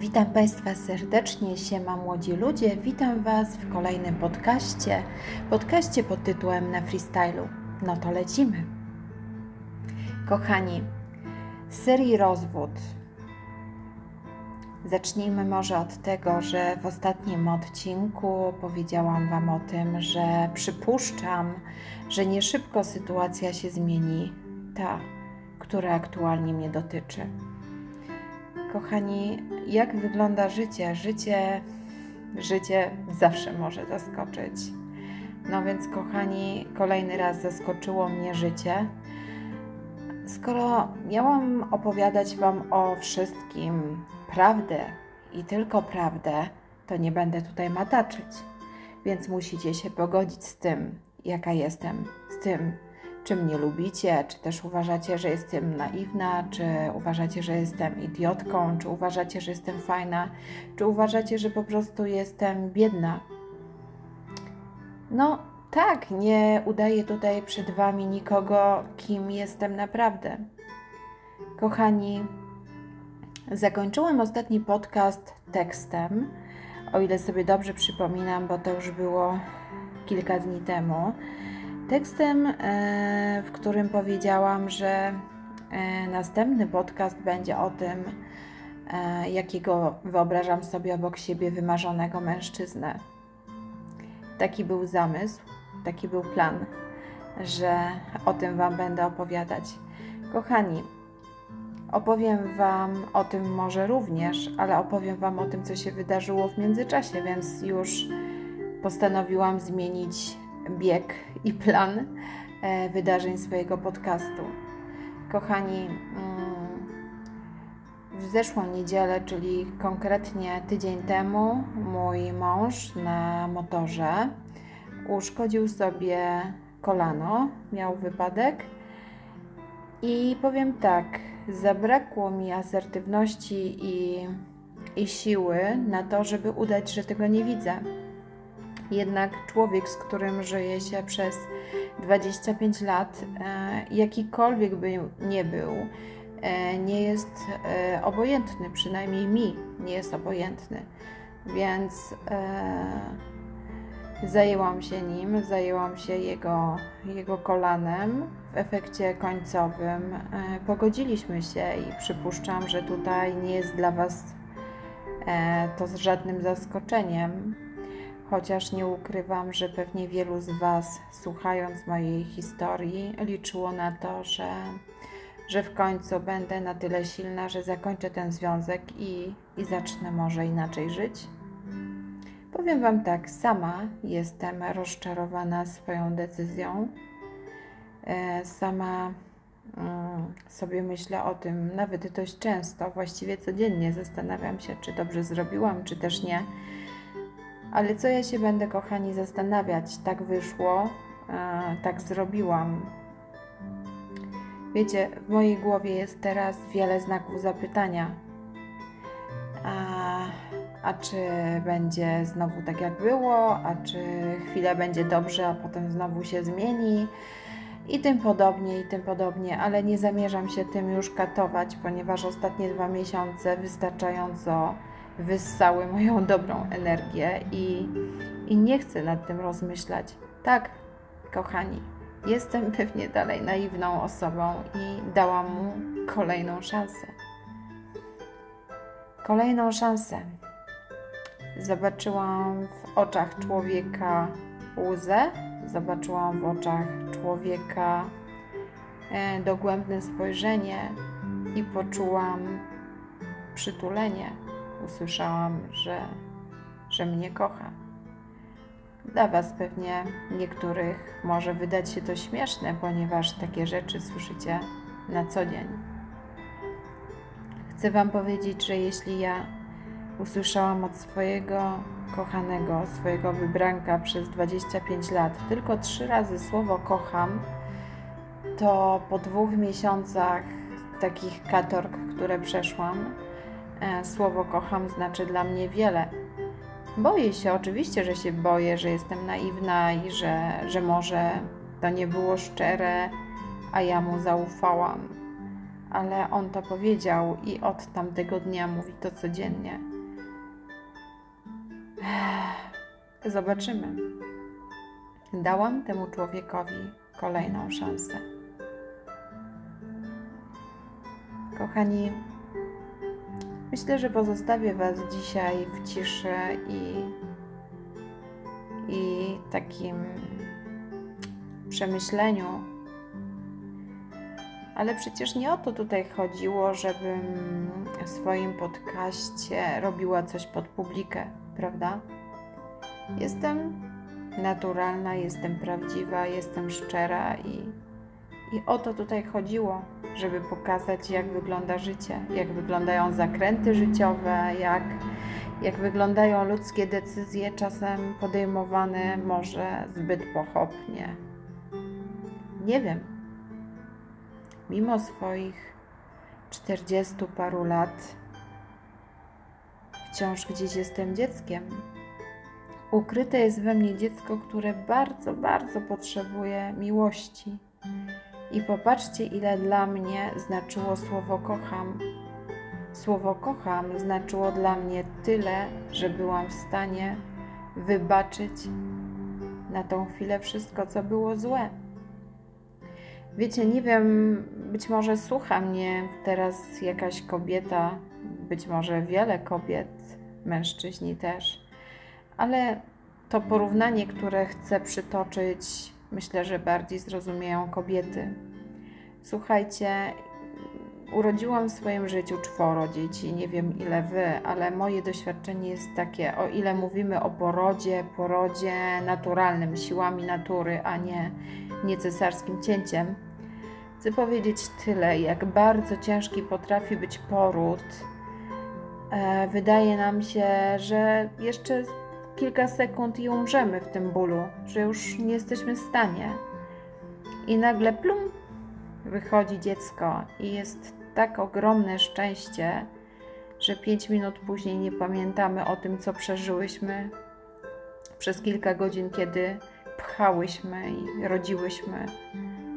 Witam Państwa serdecznie, siema młodzi ludzie. Witam Was w kolejnym podcaście, podcaście pod tytułem Na freestylu. No to lecimy. Kochani, serii Rozwód. Zacznijmy może od tego, że w ostatnim odcinku powiedziałam Wam o tym, że przypuszczam, że nie szybko sytuacja się zmieni, ta, która aktualnie mnie dotyczy. Kochani, jak wygląda życie? Życie, życie zawsze może zaskoczyć. No więc, kochani, kolejny raz zaskoczyło mnie życie. Skoro miałam opowiadać Wam o wszystkim prawdę i tylko prawdę, to nie będę tutaj mataczyć. Więc musicie się pogodzić z tym, jaka jestem, z tym, czy mnie lubicie, czy też uważacie, że jestem naiwna, czy uważacie, że jestem idiotką, czy uważacie, że jestem fajna, czy uważacie, że po prostu jestem biedna. No tak, nie udaję tutaj przed Wami nikogo, kim jestem naprawdę. Kochani, zakończyłam ostatni podcast tekstem, o ile sobie dobrze przypominam, bo to już było kilka dni temu tekstem, e, w którym powiedziałam, że e, następny podcast będzie o tym, e, jakiego wyobrażam sobie obok siebie wymarzonego mężczyznę. Taki był zamysł, taki był plan, że o tym Wam będę opowiadać. Kochani, opowiem Wam o tym może również, ale opowiem Wam o tym, co się wydarzyło w międzyczasie, więc już postanowiłam zmienić bieg i plan e, wydarzeń swojego podcastu. Kochani, mm, w zeszłą niedzielę, czyli konkretnie tydzień temu, mój mąż na motorze uszkodził sobie kolano, miał wypadek. I powiem tak, zabrakło mi asertywności i, i siły na to, żeby udać, że tego nie widzę. Jednak człowiek, z którym żyje się przez 25 lat, e, jakikolwiek by nie był, e, nie jest e, obojętny, przynajmniej mi nie jest obojętny. Więc zajęłam się nim, zajęłam się jego, jego kolanem. W efekcie końcowym pogodziliśmy się i przypuszczam, że tutaj nie jest dla Was to z żadnym zaskoczeniem chociaż nie ukrywam, że pewnie wielu z Was, słuchając mojej historii, liczyło na to, że, że w końcu będę na tyle silna, że zakończę ten związek i, i zacznę może inaczej żyć. Powiem Wam tak, sama jestem rozczarowana swoją decyzją. E, sama mm, sobie myślę o tym nawet dość często, właściwie codziennie zastanawiam się, czy dobrze zrobiłam, czy też nie ale co ja się będę, kochani, zastanawiać? Tak wyszło, tak zrobiłam. Wiecie, w mojej głowie jest teraz wiele znaków zapytania. A, a czy będzie znowu tak jak było, a czy chwilę będzie dobrze, a potem znowu się zmieni i tym podobnie, i tym podobnie, ale nie zamierzam się tym już katować, ponieważ ostatnie dwa miesiące wystarczająco wyssały moją dobrą energię i, i nie chcę nad tym rozmyślać. Tak, kochani, jestem pewnie dalej naiwną osobą i dałam mu kolejną szansę. Kolejną szansę. Zobaczyłam w oczach człowieka łzę, zobaczyłam w oczach człowieka e, dogłębne spojrzenie i poczułam przytulenie usłyszałam, że, że mnie kocha. Dla Was pewnie niektórych może wydać się to śmieszne, ponieważ takie rzeczy słyszycie na co dzień. Chcę Wam powiedzieć, że jeśli ja usłyszałam od swojego kochanego, swojego wybranka przez 25 lat tylko trzy razy słowo kocham, to po dwóch miesiącach takich katorg, które przeszłam, słowo kocham znaczy dla mnie wiele. Boję się, oczywiście, że się boję, że jestem naiwna i że, że może to nie było szczere, a ja mu zaufałam. ale on to powiedział i od tamtego dnia mówi to codziennie. Zobaczymy. Dałam temu człowiekowi kolejną szansę. Kochani, myślę, że pozostawię Was dzisiaj w ciszy i, i takim przemyśleniu. Ale przecież nie o to tutaj chodziło, żebym w swoim podcaście robiła coś pod publikę, prawda? Jestem naturalna, jestem prawdziwa, jestem szczera i, i o to tutaj chodziło, żeby pokazać, jak wygląda życie, jak wyglądają zakręty życiowe, jak, jak wyglądają ludzkie decyzje, czasem podejmowane może zbyt pochopnie. Nie wiem. Mimo swoich czterdziestu paru lat, wciąż gdzieś jestem dzieckiem. Ukryte jest we mnie dziecko, które bardzo, bardzo potrzebuje miłości. I popatrzcie, ile dla mnie znaczyło słowo kocham. Słowo kocham znaczyło dla mnie tyle, że byłam w stanie wybaczyć na tą chwilę wszystko, co było złe. Wiecie, nie wiem, być może słucha mnie teraz jakaś kobieta, być może wiele kobiet, mężczyźni też ale to porównanie, które chcę przytoczyć, myślę, że bardziej zrozumieją kobiety. Słuchajcie, urodziłam w swoim życiu czworo dzieci, nie wiem ile wy, ale moje doświadczenie jest takie, o ile mówimy o porodzie, porodzie naturalnym, siłami natury, a nie, nie cesarskim cięciem, chcę powiedzieć tyle, jak bardzo ciężki potrafi być poród. E, wydaje nam się, że jeszcze kilka sekund i umrzemy w tym bólu, że już nie jesteśmy w stanie. I nagle plum, wychodzi dziecko i jest tak ogromne szczęście, że pięć minut później nie pamiętamy o tym, co przeżyłyśmy przez kilka godzin, kiedy pchałyśmy i rodziłyśmy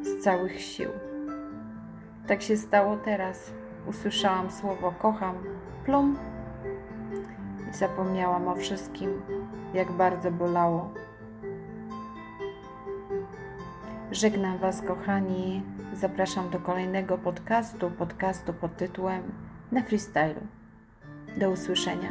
z całych sił. Tak się stało teraz. Usłyszałam słowo kocham, plum i zapomniałam o wszystkim, jak bardzo bolało. Żegnam Was, kochani. Zapraszam do kolejnego podcastu, podcastu pod tytułem Na freestylu. Do usłyszenia.